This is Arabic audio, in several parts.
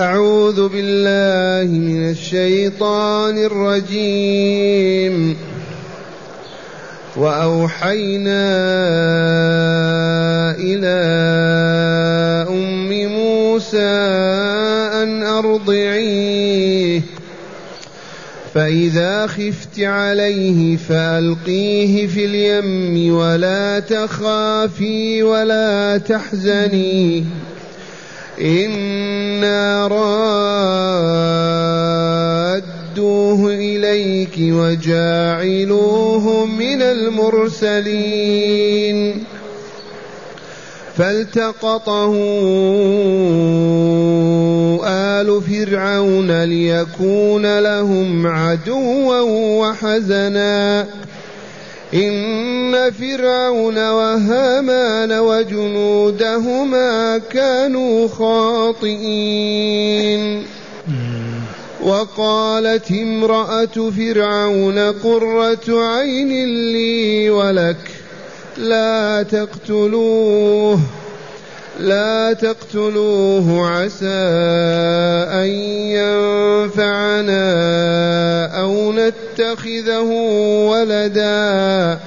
أعوذ بالله من الشيطان الرجيم. وأوحينا إلى أم موسى أن أرضعيه. فإذا خفت عليه فألقيه في اليم ولا تخافي ولا تحزني. إنا رادوه إليك وجاعلوه من المرسلين فالتقطه آل فرعون ليكون لهم عدوا وحزنا إن فرعون وهامان وجنودهما كانوا خاطئين. وقالت امرأة فرعون قرة عين لي ولك لا تقتلوه. لا تقتلوه عسى أن ينفعنا أو نتخذه ولدا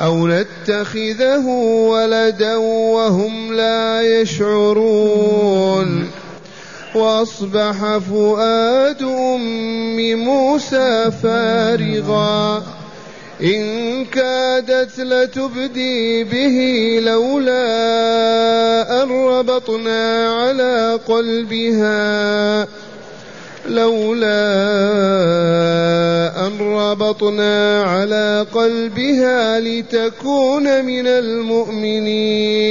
أو نتخذه ولدا وهم لا يشعرون. وأصبح فؤاد أم موسى فارغا. إن كادت لتبدي به لولا أن ربطنا على قلبها لولا أن ربطنا على قلبها لتكون من المؤمنين.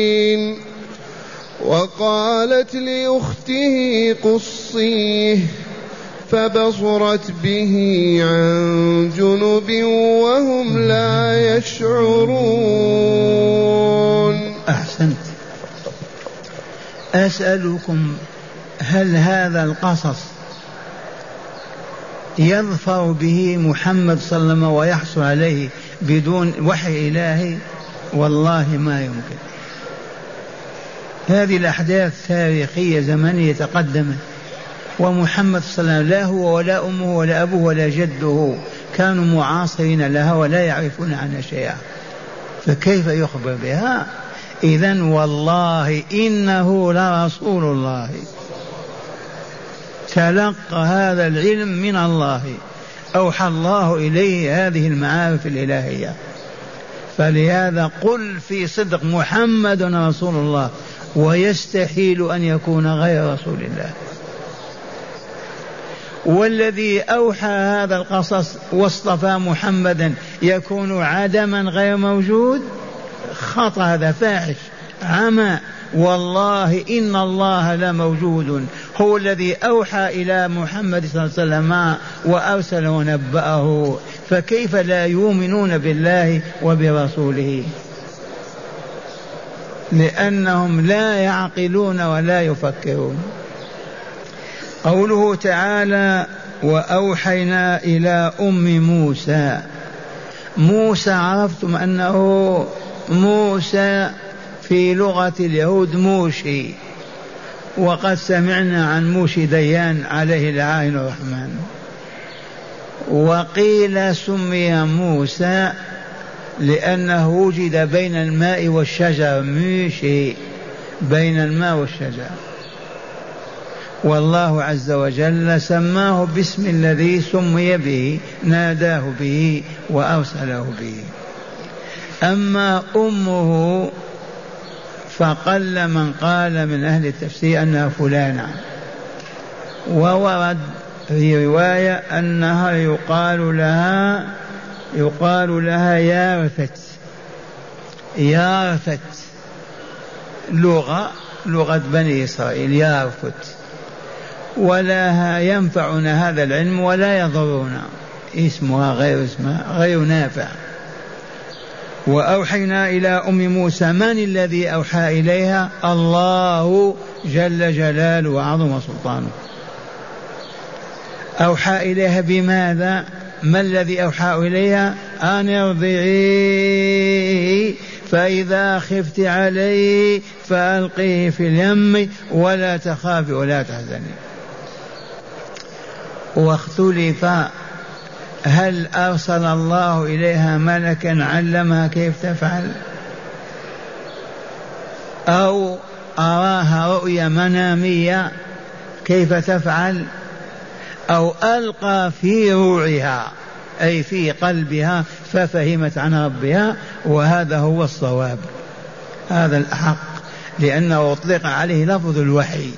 وقالت لأخته قصيه فبصرت به عن جنب وهم لا يشعرون. أحسنت. أسألكم هل هذا القصص يظفر به محمد صلى الله عليه وسلم ويحصل عليه بدون وحي إلهي؟ والله ما يمكن. هذه الأحداث تاريخية زمنية تقدمت. ومحمد صلى الله عليه وسلم لا هو ولا أمه ولا أبوه ولا جده كانوا معاصرين لها ولا يعرفون عنها شيئا. فكيف يخبر بها؟ إذا والله إنه لرسول الله. تلقى هذا العلم من الله. أوحى الله إليه هذه المعارف الإلهية. فلهذا قل في صدق محمد رسول الله. ويستحيل أن يكون غير رسول الله. والذي أوحى هذا القصص واصطفى محمدا يكون عدما غير موجود؟ خطأ هذا فاحش عمى. والله إن الله لموجود. هو الذي أوحى إلى محمد صلى الله عليه وسلم وأرسل ونبأه. فكيف لا يؤمنون بالله وبرسوله؟ لأنهم لا يعقلون ولا يفكرون. قوله تعالى وأوحينا إلى أم موسى. موسى عرفتم أنه موسى في لغة اليهود موشي. وقد سمعنا عن موشي ديان عليه العائن الرحمن. وقيل سمي موسى لأنه وجد بين الماء والشجر موشي. بين الماء والشجر. والله عز وجل سماه باسم الذي سمي به ناداه به وأرسله به. أما أمه فقل من قال من أهل التفسير أنها فلانة. وورد في رواية أنها يقال لها يقال لها يارثت يارثت. لغة لغة بني إسرائيل يارثت ولا ينفعنا هذا العلم ولا يضرنا. اسمها غير اسمها غير نافع. وأوحينا إلى أم موسى من الذي أوحى إليها؟ الله جل جلاله وعظم سلطانه. أوحى إليها بماذا؟ ما الذي أوحى إليها؟ أن ارضعيه فإذا خفت عليه فألقيه في اليم ولا تخافي ولا تحزني. واختلف هل أرسل الله إليها ملكا علمها كيف تفعل؟ أو أراها رؤيا منامية كيف تفعل؟ أو ألقى في روعها أي في قلبها ففهمت عن ربها وهذا هو الصواب. هذا الأحق لأنه أطلق عليه لفظ الوحي.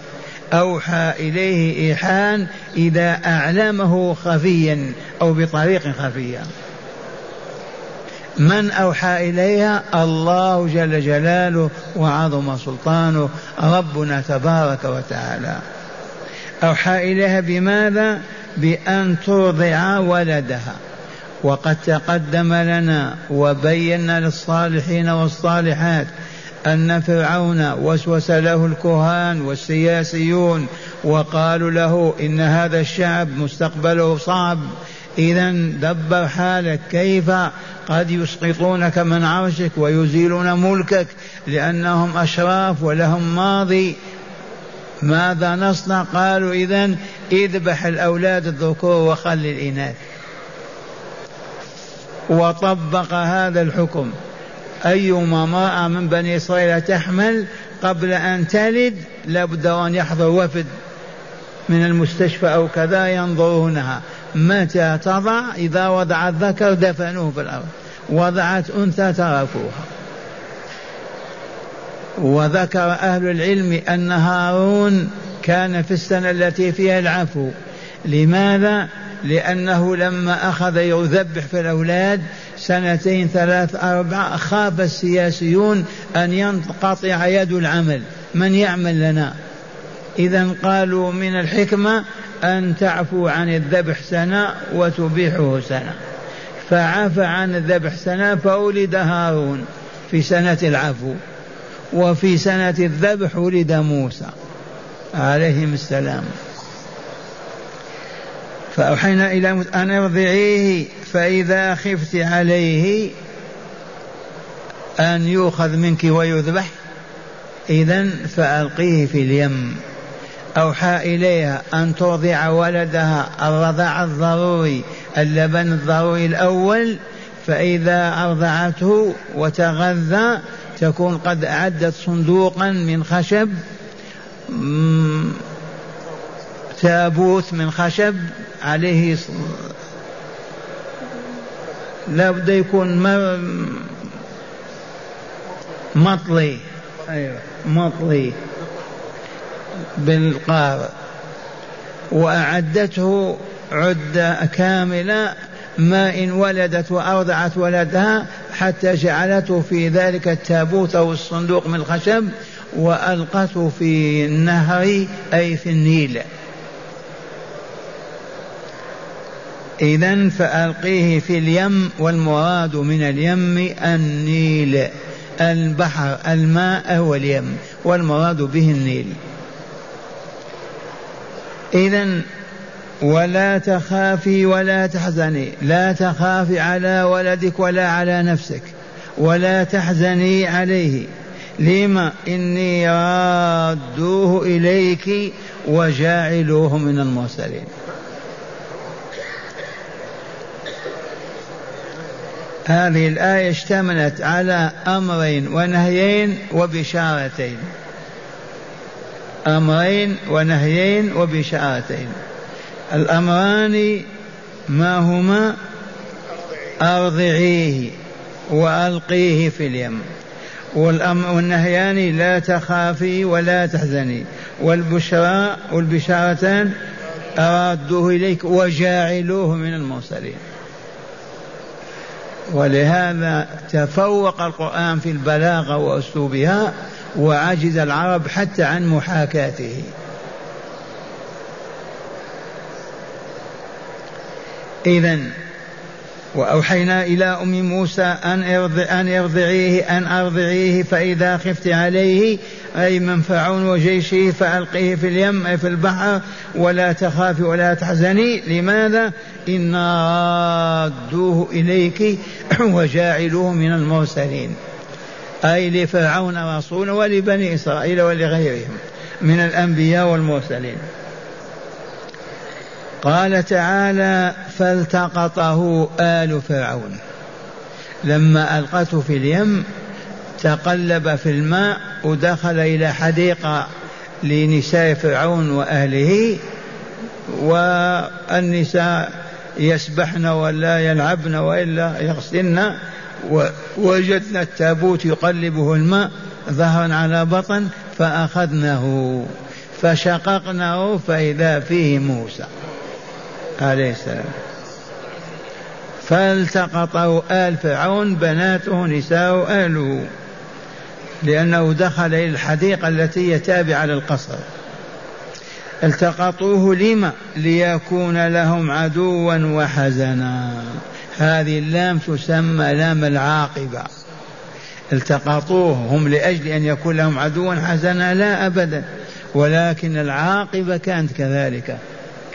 أوحى إليه إيحان إذا أعلمه خفيا أو بطريق خفية من أوحى إليها؟ الله جل جلاله وعظم سلطانه ربنا تبارك وتعالى. أوحى إليها بماذا؟ بأن ترضع ولدها. وقد تقدم لنا وبينا للصالحين والصالحات أن فرعون وسوس له الكهان والسياسيون وقالوا له إن هذا الشعب مستقبله صعب. إذا دبر حالك. كيف؟ قد يسقطونك من عرشك ويزيلون ملكك لأنهم أشراف ولهم ماضي. ماذا نصنع؟ قالوا إذا اذبح الأولاد الذكور وخل الإناث. وطبق هذا الحكم. أيما امرأة من بني إسرائيل تحمل قبل أن تلد لابد أن يحضر وفد من المستشفى أو كذا ينظرونها. متى تضع؟ إذا وضعت ذكر دفنوه في الأرض. وضعت أنثى تركوها. وذكر أهل العلم أن هارون كان في السنة التي فيها العفو. لماذا؟ لأنه لما أخذ يذبح في الأولاد سنتين ثلاث أربع خاف السياسيون أن ينقطع يد العمل. من يعمل لنا؟ إذا قالوا من الحكمة أن تعفو عن الذبح سنة وتبيحه سنة. فعفى عن الذبح سنة فولد هارون في سنة العفو وفي سنة الذبح ولد موسى عليهم السلام. فأوحينا إلى أن ارضعيه فإذا خفت عليه أن يؤخذ منك ويذبح. إذا فألقيه في اليم. أوحى إليها أن ترضع ولدها الرضاع الضروري اللبن الضروري الأول. فإذا أرضعته وتغذى تكون قد أعدت صندوقا من خشب. تابوت من خشب عليه لا بد يكون مطلي. أيوة. مطلي. بالقار وأعدته عدة كاملة ما إن ولدت وأرضعت ولدها حتى جعلته في ذلك التابوت أو الصندوق من الخشب وألقته في النهر أي في النيل. إذا فألقيه في اليم والمراد من اليم النيل. البحر الماء هو اليم والمراد به النيل. إذا ولا تخافي ولا تحزني. لا تخافي على ولدك ولا على نفسك. ولا تحزني عليه. لما؟ إني رادوه إليك وجاعلوه من المرسلين. هذه الآية اشتملت على أمرين ونهيين وبشارتين. أمرين ونهيين وبشارتين. الأمران ما هما؟ أرضعيه وألقيه في اليم. والنهيان لا تخافي ولا تحزني. والبشرى والبشارتان أرادوه إليك وجاعلوه من المرسلين. ولهذا تفوق القرآن في البلاغة وأسلوبها وعجز العرب حتى عن محاكاته. إذا وأوحينا إلى أم موسى أن أن ارضعيه أن أرضعيه فإذا خفت عليه أي من فرعون وجيشه فألقيه في اليم أي في البحر ولا تخافي ولا تحزني. لماذا؟ إنا رادوه إليك وجاعلوه من المرسلين. أي لفرعون رسولا ولبني إسرائيل ولغيرهم من الأنبياء والمرسلين. قال تعالى فالتقطه آل فرعون. لما ألقته في اليم تقلب في الماء ودخل إلى حديقة لنساء فرعون وأهله والنساء يسبحن ولا يلعبن وإلا يغسلن ووجدنا التابوت يقلبه الماء ظهرا على بطن فأخذناه فشققناه فإذا فيه موسى. عليه السلام. فالتقطه آل فرعون بناته نساء أهله لأنه دخل إلى الحديقة التي هي تابعة للقصر. التقطوه لما؟ ليكون لهم عدوا وحزنا. هذه اللام تسمى لام العاقبة. التقطوه هم لأجل أن يكون لهم عدوا حزنا؟ لا أبدا. ولكن العاقبة كانت كذلك.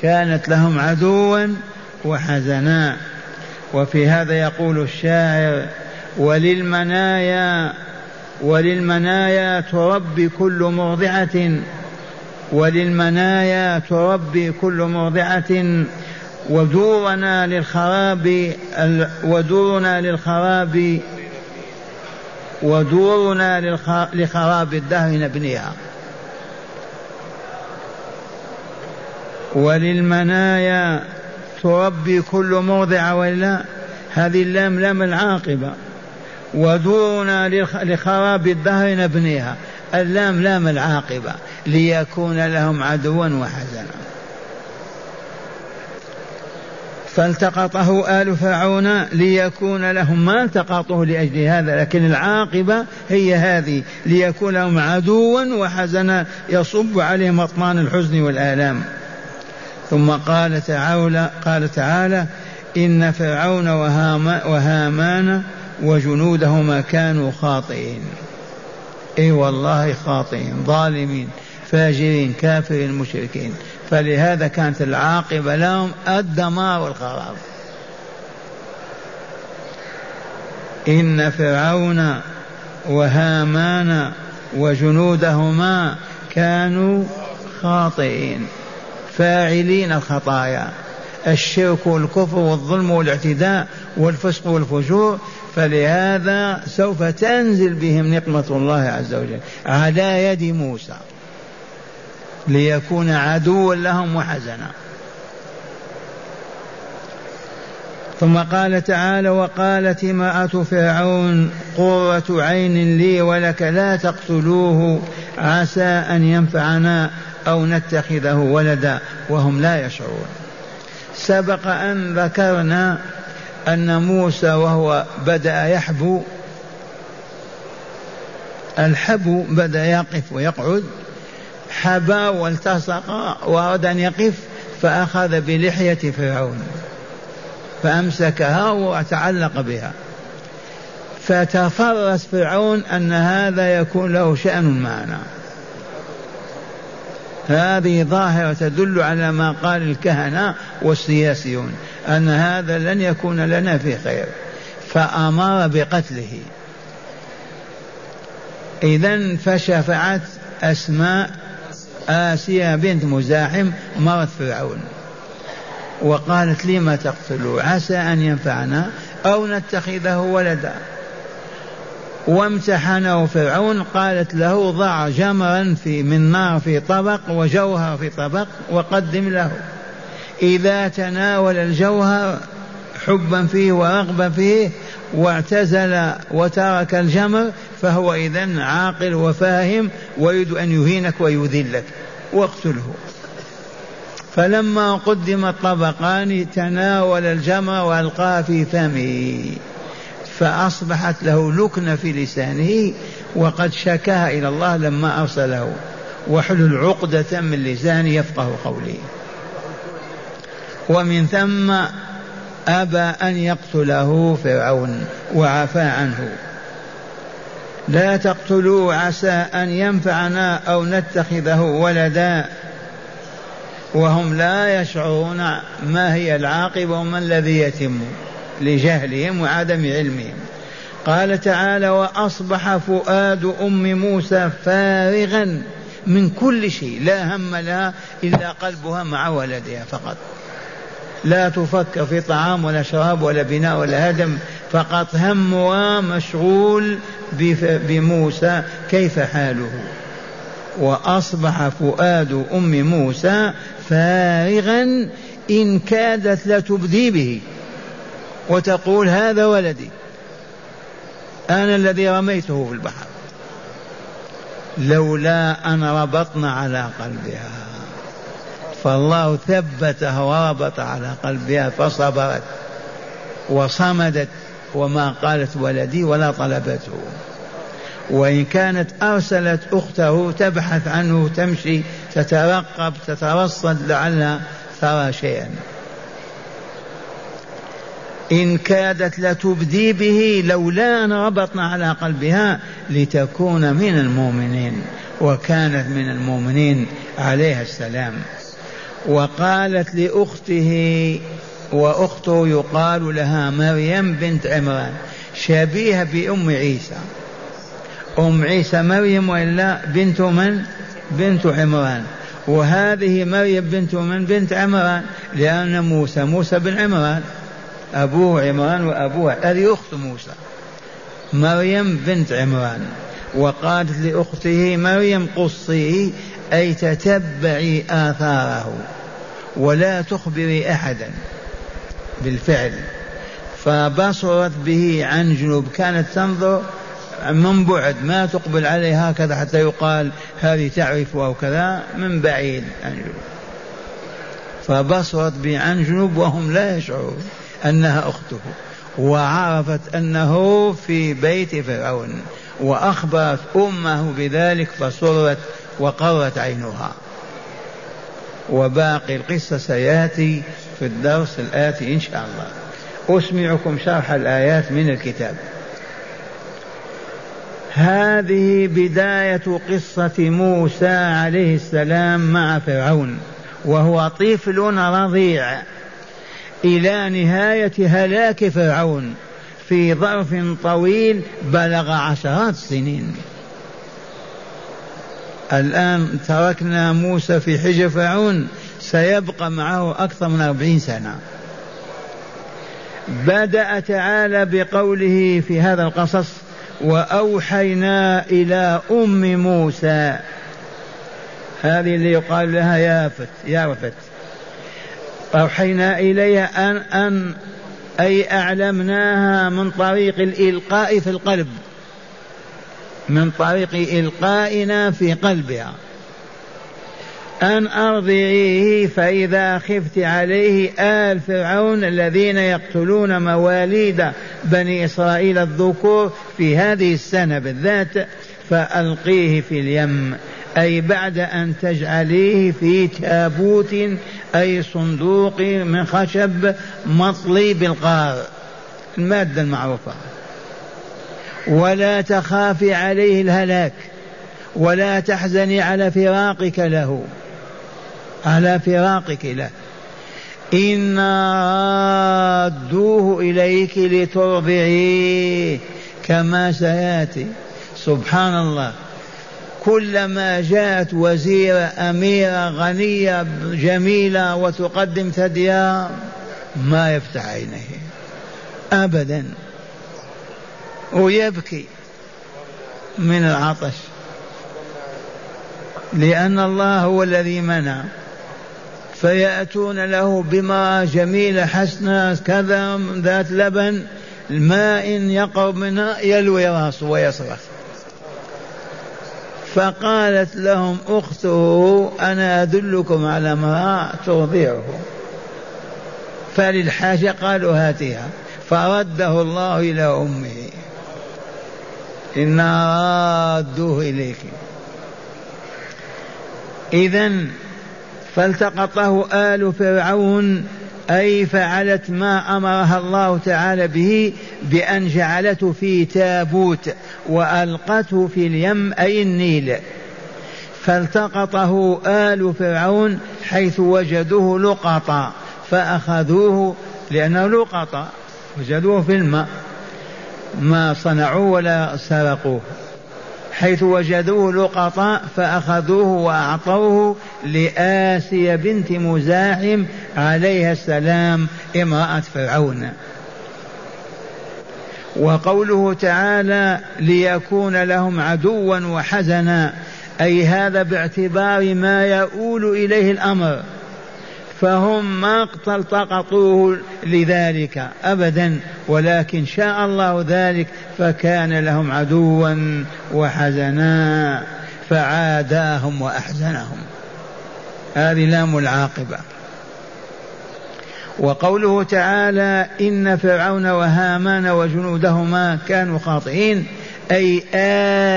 كانت لهم عدوا وحزنا. وفي هذا يقول الشاعر وللمنايا وللمنايا تربي كل مرضعة وللمنايا تربي كل مرضعة ودورنا للخراب ودورنا للخراب ودورنا لخراب الدهر نبنيها. وللمنايا تربي كل مرضعة ولا هذه اللام لام العاقبة. ودورنا لخراب الدهر نبنيها. اللام لام العاقبة. ليكون لهم عدوا وحزنا. فالتقطه آل فرعون ليكون لهم ما التقطه لأجل هذا لكن العاقبة هي هذه. ليكون لهم عدوا وحزنا يصب عليهم أطمان الحزن والآلام. ثم قال تعالى قال تعالى إن فرعون وهامان وجنودهما كانوا خاطئين. إي والله خاطئين ظالمين فاجرين كافرين مشركين. فلهذا كانت العاقبة لهم الدمار والخراب إن فرعون وهامان وجنودهما كانوا خاطئين. فاعلين الخطايا الشرك والكفر والظلم والاعتداء والفسق والفجور. فلهذا سوف تنزل بهم نقمة الله عز وجل على يد موسى ليكون عدوا لهم وحزنا. ثم قال تعالى وقالت امرأة فرعون قرة عين لي ولك لا تقتلوه عسى أن ينفعنا. أو نتخذه ولدا وهم لا يشعرون. سبق أن ذكرنا أن موسى وهو بدأ يحبو الحبو بدأ يقف ويقعد حبا والتصق وأراد أن يقف فأخذ بلحية فرعون فأمسكها وتعلق بها. فتفرس فرعون أن هذا يكون له شأن معنا هذه ظاهرة تدل على ما قال الكهنة والسياسيون أن هذا لن يكون لنا في خير. فأمر بقتله. إذا فشفعت أسماء آسيا بنت مزاحم مرت فرعون. وقالت لم تقتلوا عسى أن ينفعنا أو نتخذه ولدا. وامتحنه فرعون قالت له ضع جمرا في من نار في طبق وجوهر في طبق وقدم له. إذا تناول الجوهر حبا فيه ورغبا فيه واعتزل وترك الجمر فهو إذا عاقل وفاهم ويريد أن يهينك ويذلك. واقتله. فلما قدم الطبقان تناول الجمر والقاه في فمه. فأصبحت له لكنة في لسانه وقد شكاها إلى الله لما أرسله وحلل عقدة من لسانه يفقه قولي. ومن ثم أبى أن يقتله فرعون وعفى عنه. لا تقتلوا عسى أن ينفعنا أو نتخذه ولدا. وهم لا يشعرون ما هي العاقبة وما الذي يتم. لجهلهم وعدم علمهم. قال تعالى وأصبح فؤاد أم موسى فارغا من كل شيء. لا هم لها إلا قلبها مع ولدها فقط. لا تفكر في طعام ولا شراب ولا بناء ولا هدم فقط همها مشغول بموسى كيف حاله. وأصبح فؤاد أم موسى فارغا إن كادت لتبدي به. وتقول هذا ولدي. أنا الذي رميته في البحر. لولا أن ربطنا على قلبها. فالله ثبتها وربط على قلبها فصبرت وصمدت وما قالت ولدي ولا طلبته. وإن كانت أرسلت أخته تبحث عنه تمشي تترقب تترصد لعلها ترى شيئا. إن كادت لتبدي به لولا أن ربطنا على قلبها لتكون من المؤمنين وكانت من المؤمنين عليها السلام وقالت لأخته وأخته يقال لها مريم بنت عمران شبيهة بأم عيسى أم عيسى مريم وإلا بنت من؟ بنت عمران وهذه مريم بنت من؟ بنت عمران لأن موسى موسى بن عمران أبوه عمران وأبوها هذه أخت موسى. مريم بنت عمران. وقالت لأخته مريم قصيه أي تتبعي آثاره ولا تخبري أحدا بالفعل. فبصرت به عن جنوب. كانت تنظر من بعد ما تقبل عليه هكذا حتى يقال هذه تعرف أو كذا من بعيد عن جنوب. فبصرت به عن جنوب وهم لا يشعرون. أنها أخته وعرفت أنه في بيت فرعون وأخبرت أمه بذلك فسرت وقرت عينها. وباقي القصة سيأتي في الدرس الآتي إن شاء الله. أسمعكم شرح الآيات من الكتاب. هذه بداية قصة موسى عليه السلام مع فرعون وهو طفل رضيع. إلى نهاية هلاك فرعون في ظرف طويل بلغ عشرات السنين الآن تركنا موسى في حجر فرعون سيبقى معه أكثر من أربعين سنة. بدأ تعالى بقوله في هذا القصص وأوحينا إلى أم موسى. هذه اللي يقال لها يافت يافت أوحينا إليها أن أن أي أعلمناها من طريق الإلقاء في القلب. من طريق إلقائنا في قلبها. أن أرضعيه فإذا خفت عليه آل فرعون الذين يقتلون مواليد بني إسرائيل الذكور في هذه السنة بالذات فألقيه في اليم. أي بعد أن تجعليه في تابوت أي صندوق من خشب مطلي بالقار. المادة المعروفة. ولا تخافي عليه الهلاك. ولا تحزني على فراقك له. على فراقك له. إنا رادوه إليك لترضعيه. كما سيأتي. سبحان الله. كلما جاءت وزيرة أميرة غنية جميلة وتقدم ثديها ما يفتح عينيه. أبدا. ويبكي من العطش. لأن الله هو الذي منع. فيأتون له بما جميلة حسنة كذا ذات لبن الماء يقرب منها يلوي رأسه ويصرخ. فقالت لهم أخته أنا أدلكم على امرأة ترضعه. فللحاجة قالوا هاتها. فرده الله إلى أمه. إنا رادوه إليك. إذا فالتقطه آل فرعون أي فعلت ما أمرها الله تعالى به بأن جعلته في تابوت وألقته في اليم أي النيل. فالتقطه آل فرعون حيث وجدوه لقطا فأخذوه لأنه لقطا وجدوه في الماء. ما صنعوا ولا سرقوه. حيث وجدوه لقطاء فأخذوه وأعطوه لآسية بنت مزاحم عليها السلام امرأة فرعون. وقوله تعالى ليكون لهم عدوا وحزنا أي هذا باعتبار ما يؤول إليه الأمر. فهم ما التقطوه لذلك أبدا ولكن شاء الله ذلك فكان لهم عدوا وحزنا فعاداهم وأحزنهم. هذه لام العاقبة. وقوله تعالى إن فرعون وهامان وجنودهما كانوا خاطئين أي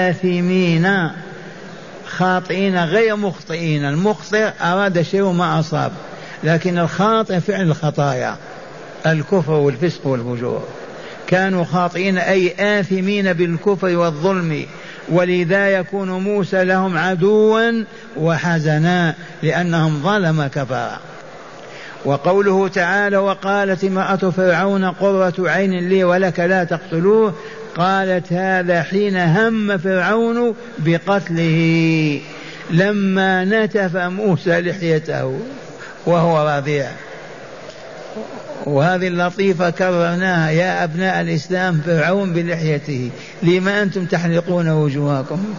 آثمين خاطئين غير مخطئين. المخطئ أراد شيء وما أصاب. لكن الخاطئ فعل الخطايا الكفر والفسق والفجور. كانوا خاطئين أي آثمين بالكفر والظلم ولذا يكون موسى لهم عدوا وحزنا لأنهم ظلم كفر وقوله تعالى وقالت امرأة فرعون قرة عين لي ولك لا تقتلوه. قالت هذا حين هم فرعون بقتله. لما نتف موسى لحيته. وهو رضيع وهذه اللطيفة كررناها يا أبناء الإسلام فرعون بلحيته. لما أنتم تحلقون وجوهكم؟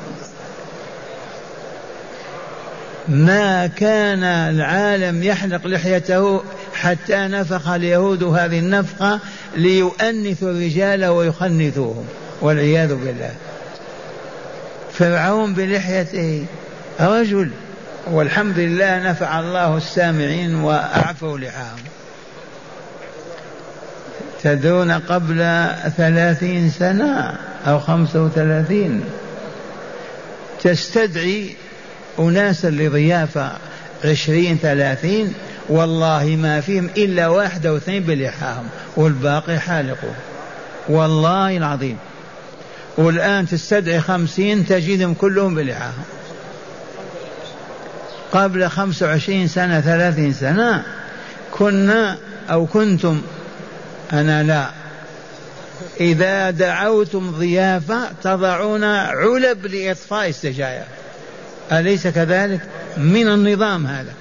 ما كان العالم يحلق لحيته حتى نفخ اليهود هذه النفخة ليؤنثوا الرجال ويخنثوهم. والعياذ بالله. فرعون بلحيته رجل. والحمد لله نفع الله السامعين وأعفوا لحاهم تدرون قبل ثلاثين سنة أو خمسة وثلاثين. تستدعي أناسا لضيافة عشرين ثلاثين. والله ما فيهم إلا واحد أو اثنين بلحاهم والباقي حالقوا والله العظيم. والآن تستدعي خمسين تجدهم كلهم بلحاهم. قبل خمس وعشرين سنة ثلاثين سنة كنا أو كنتم أنا لا. إذا دعوتم ضيافة تضعون علب لإطفاء السجاير. أليس كذلك؟ من النظام هذا.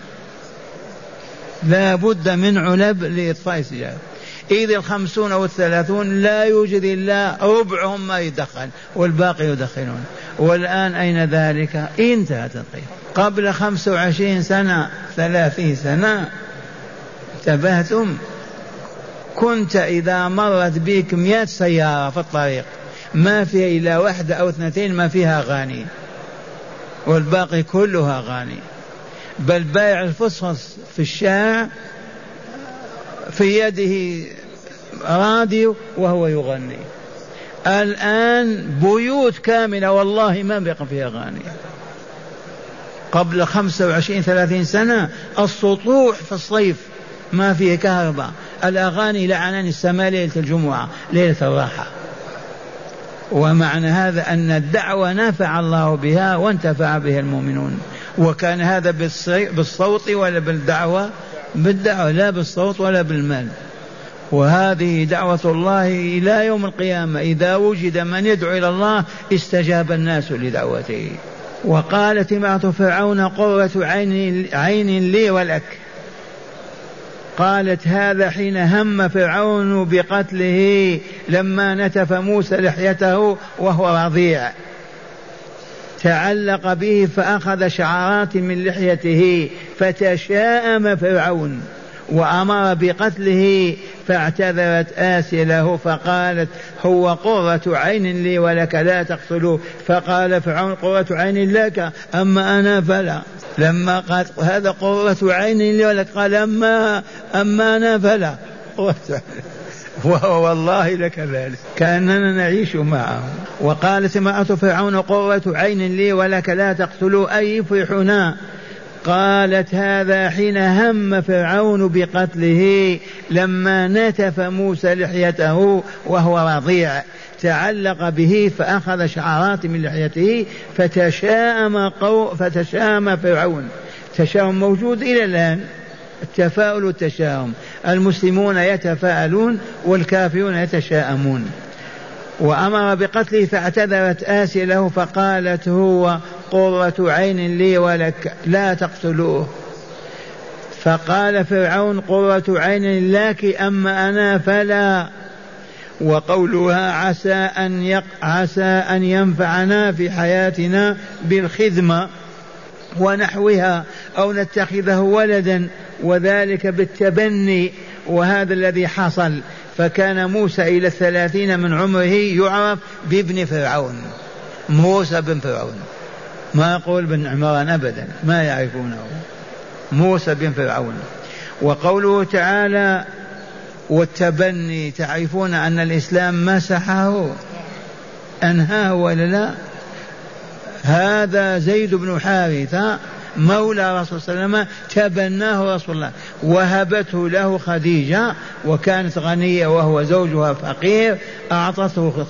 لا بد من علب لإطفاء السجاير. إذ الخمسون أو الثلاثون لا يوجد إلا ربعهم ما يدخن والباقي يدخنون. والآن أين ذلك؟ انتهت القيم قبل خمس وعشرين سنة ثلاثين سنة. انتبهتم؟ كنت إذا مرت بك مئة سيارة في الطريق ما فيها إلا واحدة أو اثنتين ما فيها أغاني. والباقي كلها أغاني. بل بائع الفصفص في الشارع في يده راديو وهو يغني. الآن بيوت كاملة والله ما بقى فيها أغاني قبل خمسة وعشرين ثلاثين سنة السطوح في الصيف ما فيه كهرباء. الأغاني لعنان السماء ليلة الجمعة ليلة الراحة. ومعنى هذا أن الدعوة نفع الله بها وانتفع بها المؤمنون. وكان هذا بالصوت ولا بالدعوة؟ بالدعوة لا بالصوت ولا بالمال. وهذه دعوة الله إلى يوم القيامة. إذا وجد من يدعو إلى الله استجاب الناس لدعوته. وقالت امرأة فرعون قرة عين, عين لي ولك. قالت هذا حين هم فرعون بقتله لما نتف موسى لحيته وهو رضيع. تعلق به فأخذ شعرات من لحيته فتشاءم فرعون. وأمر بقتله فاعتذرت آسيا له فقالت هو قرة عين لي ولك لا تقتلوه فقال فرعون قرة عين لك أما أنا فلا لما قال هذا قرة عين لي ولك قال أما أما أنا فلا وهو والله لكذلك كأننا نعيش معه. وقالت امرأة فرعون قرة عين لي ولك لا تقتلوا أي فرحنا. قالت هذا حين هم فرعون بقتله لما نتف موسى لحيته وهو رضيع. تعلق به فأخذ شعرات من لحيته فتشاءم قو فتشاءم فرعون. تشاؤم موجود إلى الآن. التفاؤل والتشاؤم. المسلمون يتفاءلون والكافرون يتشاءمون. وأمر بقتله فاعتذرت آسيا له فقالت هو قرة عين لي ولك لا تقتلوه. فقال فرعون قرة عين لك أما أنا فلا. وقولها عسى أن يق عسى أن ينفعنا في حياتنا بالخدمة ونحوها أو نتخذه ولدا وذلك بالتبني. وهذا الذي حصل فكان موسى إلى الثلاثين من عمره يعرف بابن فرعون. موسى بن فرعون. ما يقول بن عمران أبدا ما يعرفونه. موسى بن فرعون. وقوله تعالى والتبني تعرفون أن الإسلام مسحه؟ أنهاه ولا لا؟ هذا زيد بن حارثة مولى رسول صلى الله عليه وسلم تبناه رسول الله. وهبته له خديجة وكانت غنية وهو زوجها فقير أعطته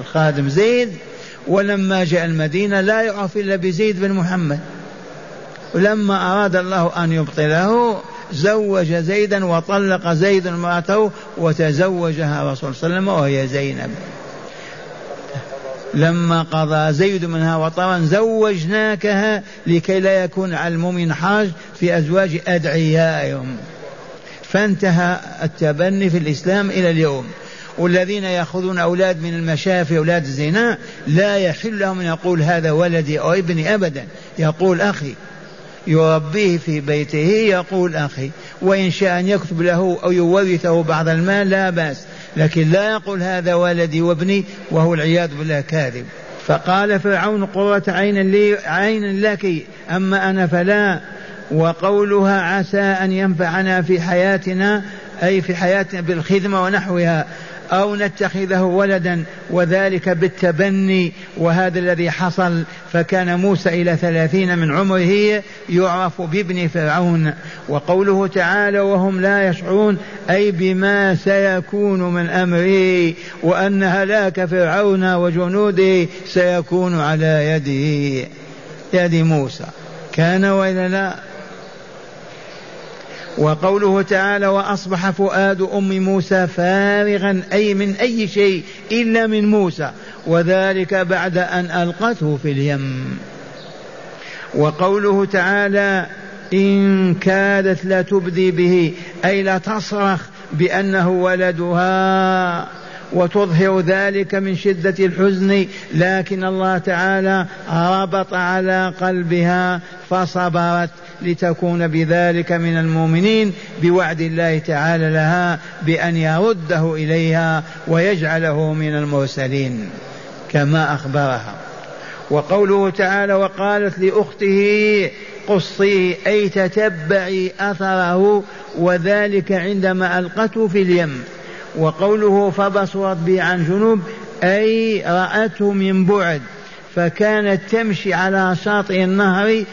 الخادم زيد. ولما جاء المدينة لا يعرف إلا بزيد بن محمد. ولما أراد الله أن يبطله زوج زيدا وطلق زيد امرأته وتزوجها رسول صلى الله عليه وسلم وهي زينب. لما قضى زيد منها وطرا زوجناكها لكي لا يكون على المؤمن حاج في أزواج أدعيائهم. فانتهى التبني في الإسلام إلى اليوم. والذين يأخذون أولاد من المشافي أولاد الزنا لا يحل لهم أن يقول هذا ولدي أو ابني أبدا. يقول أخي يربيه في بيته يقول أخي وإن شاء أن يكتب له أو يورثه بعض المال لا بأس لكن لا يقول هذا ولدي وابني وهو العياذ بالله كاذب. فقال فرعون قرة عين لي عين لك أما أنا فلا. وقولها عسى أن ينفعنا في حياتنا أي في حياتنا بالخدمة ونحوها. أو نتخذه ولدا وذلك بالتبني وهذا الذي حصل فكان موسى إلى ثلاثين من عمره يعرف بابن فرعون. وقوله تعالى وهم لا يشعرون أي بما سيكون من أمره وأن هلاك فرعون وجنوده سيكون على يده يد موسى. كان وإلا لا؟ وقوله تعالى وأصبح فؤاد أم موسى فارغا أي من أي شيء إلا من موسى. وذلك بعد أن ألقته في اليم. وقوله تعالى إن كادت لتبدي به أي لتصرخ بأنه ولدها. وتظهر ذلك من شدة الحزن لكن الله تعالى ربط على قلبها فصبرت. لتكون بذلك من المؤمنين بوعد الله تعالى لها بأن يرده إليها ويجعله من المرسلين كما أخبرها. وقوله تعالى وقالت لأخته قصيه أي تتبعي أثره وذلك عندما ألقته في اليم. وقوله فبصرت به عن جنوب أي رأته من بعد. فكانت تمشي على شاطئ النهر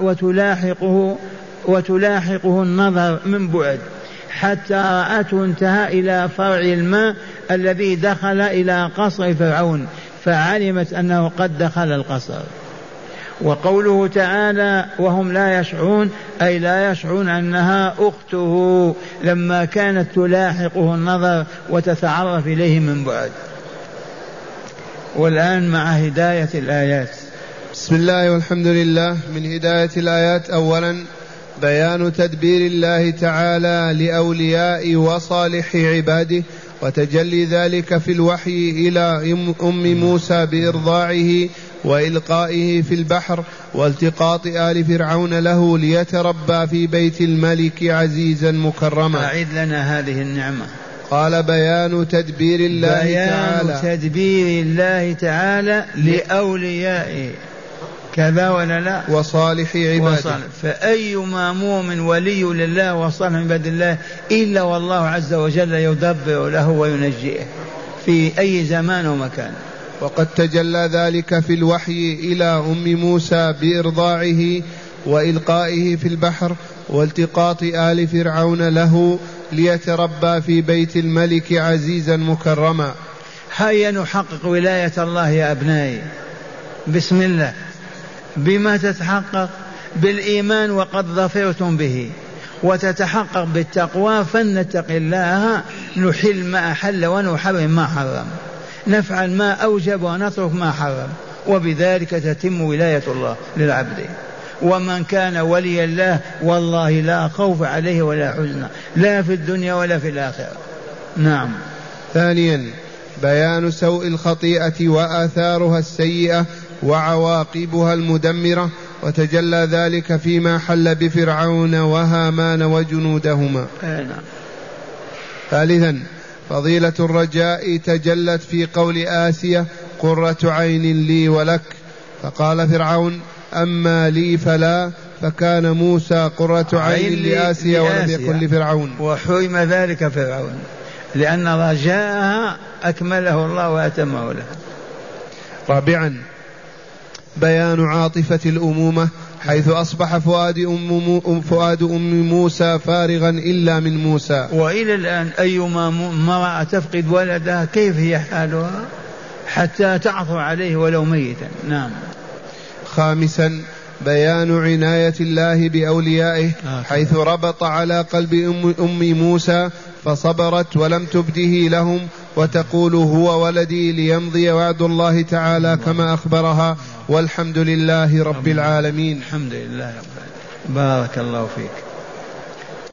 وتلاحقه وتلاحقه النظر من بعد حتى رأته انتهى إلى فرع الماء الذي دخل إلى قصر فرعون فعلمت أنه قد دخل القصر. وقوله تعالى وهم لا يشعرون أي لا يشعرون أنها أخته لما كانت تلاحقه النظر وتتعرف إليه من بعد. والآن مع هداية الآيات. بسم الله والحمد لله. من هداية الآيات أولا بيان تدبير الله تعالى لأولياء وصالح عباده وتجلي ذلك في الوحي إلى أم موسى بإرضاعه وإلقائه في البحر والتقاط آل فرعون له ليتربى في بيت الملك عزيزا مكرما. أعد لنا هذه النعمة. قال بيان تدبير الله بيان تعالى. تدبير الله تعالى لأوليائه كذا ولا لا؟ وصالح عباده. وصالح. فأيما مؤمن ولي لله وصالح من عباد الله إلا والله عز وجل يدبر له وينجيه في أي زمان ومكان. وقد تجلى ذلك في الوحي إلى أم موسى بإرضاعه وإلقائه في البحر والتقاط آل فرعون له ليتربى في بيت الملك عزيزا مكرما. هيا نحقق ولاية الله يا أبنائي. بسم الله. بما تتحقق بالإيمان وقد ظفرتم به وتتحقق بالتقوى فلنتق الله نحل ما أحل ونحرم ما حرم. نفعل ما أوجب ونترك ما حرم وبذلك تتم ولاية الله للعبد. ومن كان ولي الله والله لا خوف عليه ولا حزن لا في الدنيا ولا في الآخرة. نعم. ثانيا بيان سوء الخطيئة وآثارها السيئة وعواقبها المدمرة وتجلى ذلك فيما حل بفرعون وهامان وجنودهما. نعم. ثالثا فضيلة الرجاء تجلت في قول آسية قرة عين لي ولك. فقال فرعون أما لي فلا فكان موسى قرة عين, لآسيا ولم يكن لفرعون. وحرم ذلك فرعون لأن رجاءها أكمله الله وأتمه لها رابعا بيان عاطفة الأمومة حيث أصبح فؤاد أم فؤاد أم موسى فارغا إلا من موسى. وإلى الآن أيما امرأة تفقد ولدها كيف هي حالها؟ حتى تعثر عليه ولو ميتا. نعم. خامسا بيان عناية الله بأوليائه آه. حيث ربط على قلب أم, أم موسى فصبرت ولم تبده لهم وتقول هو ولدي ليمضي وعد الله تعالى كما أخبرها والحمد لله رب العالمين. الحمد لله رب العالمين. بارك الله فيك.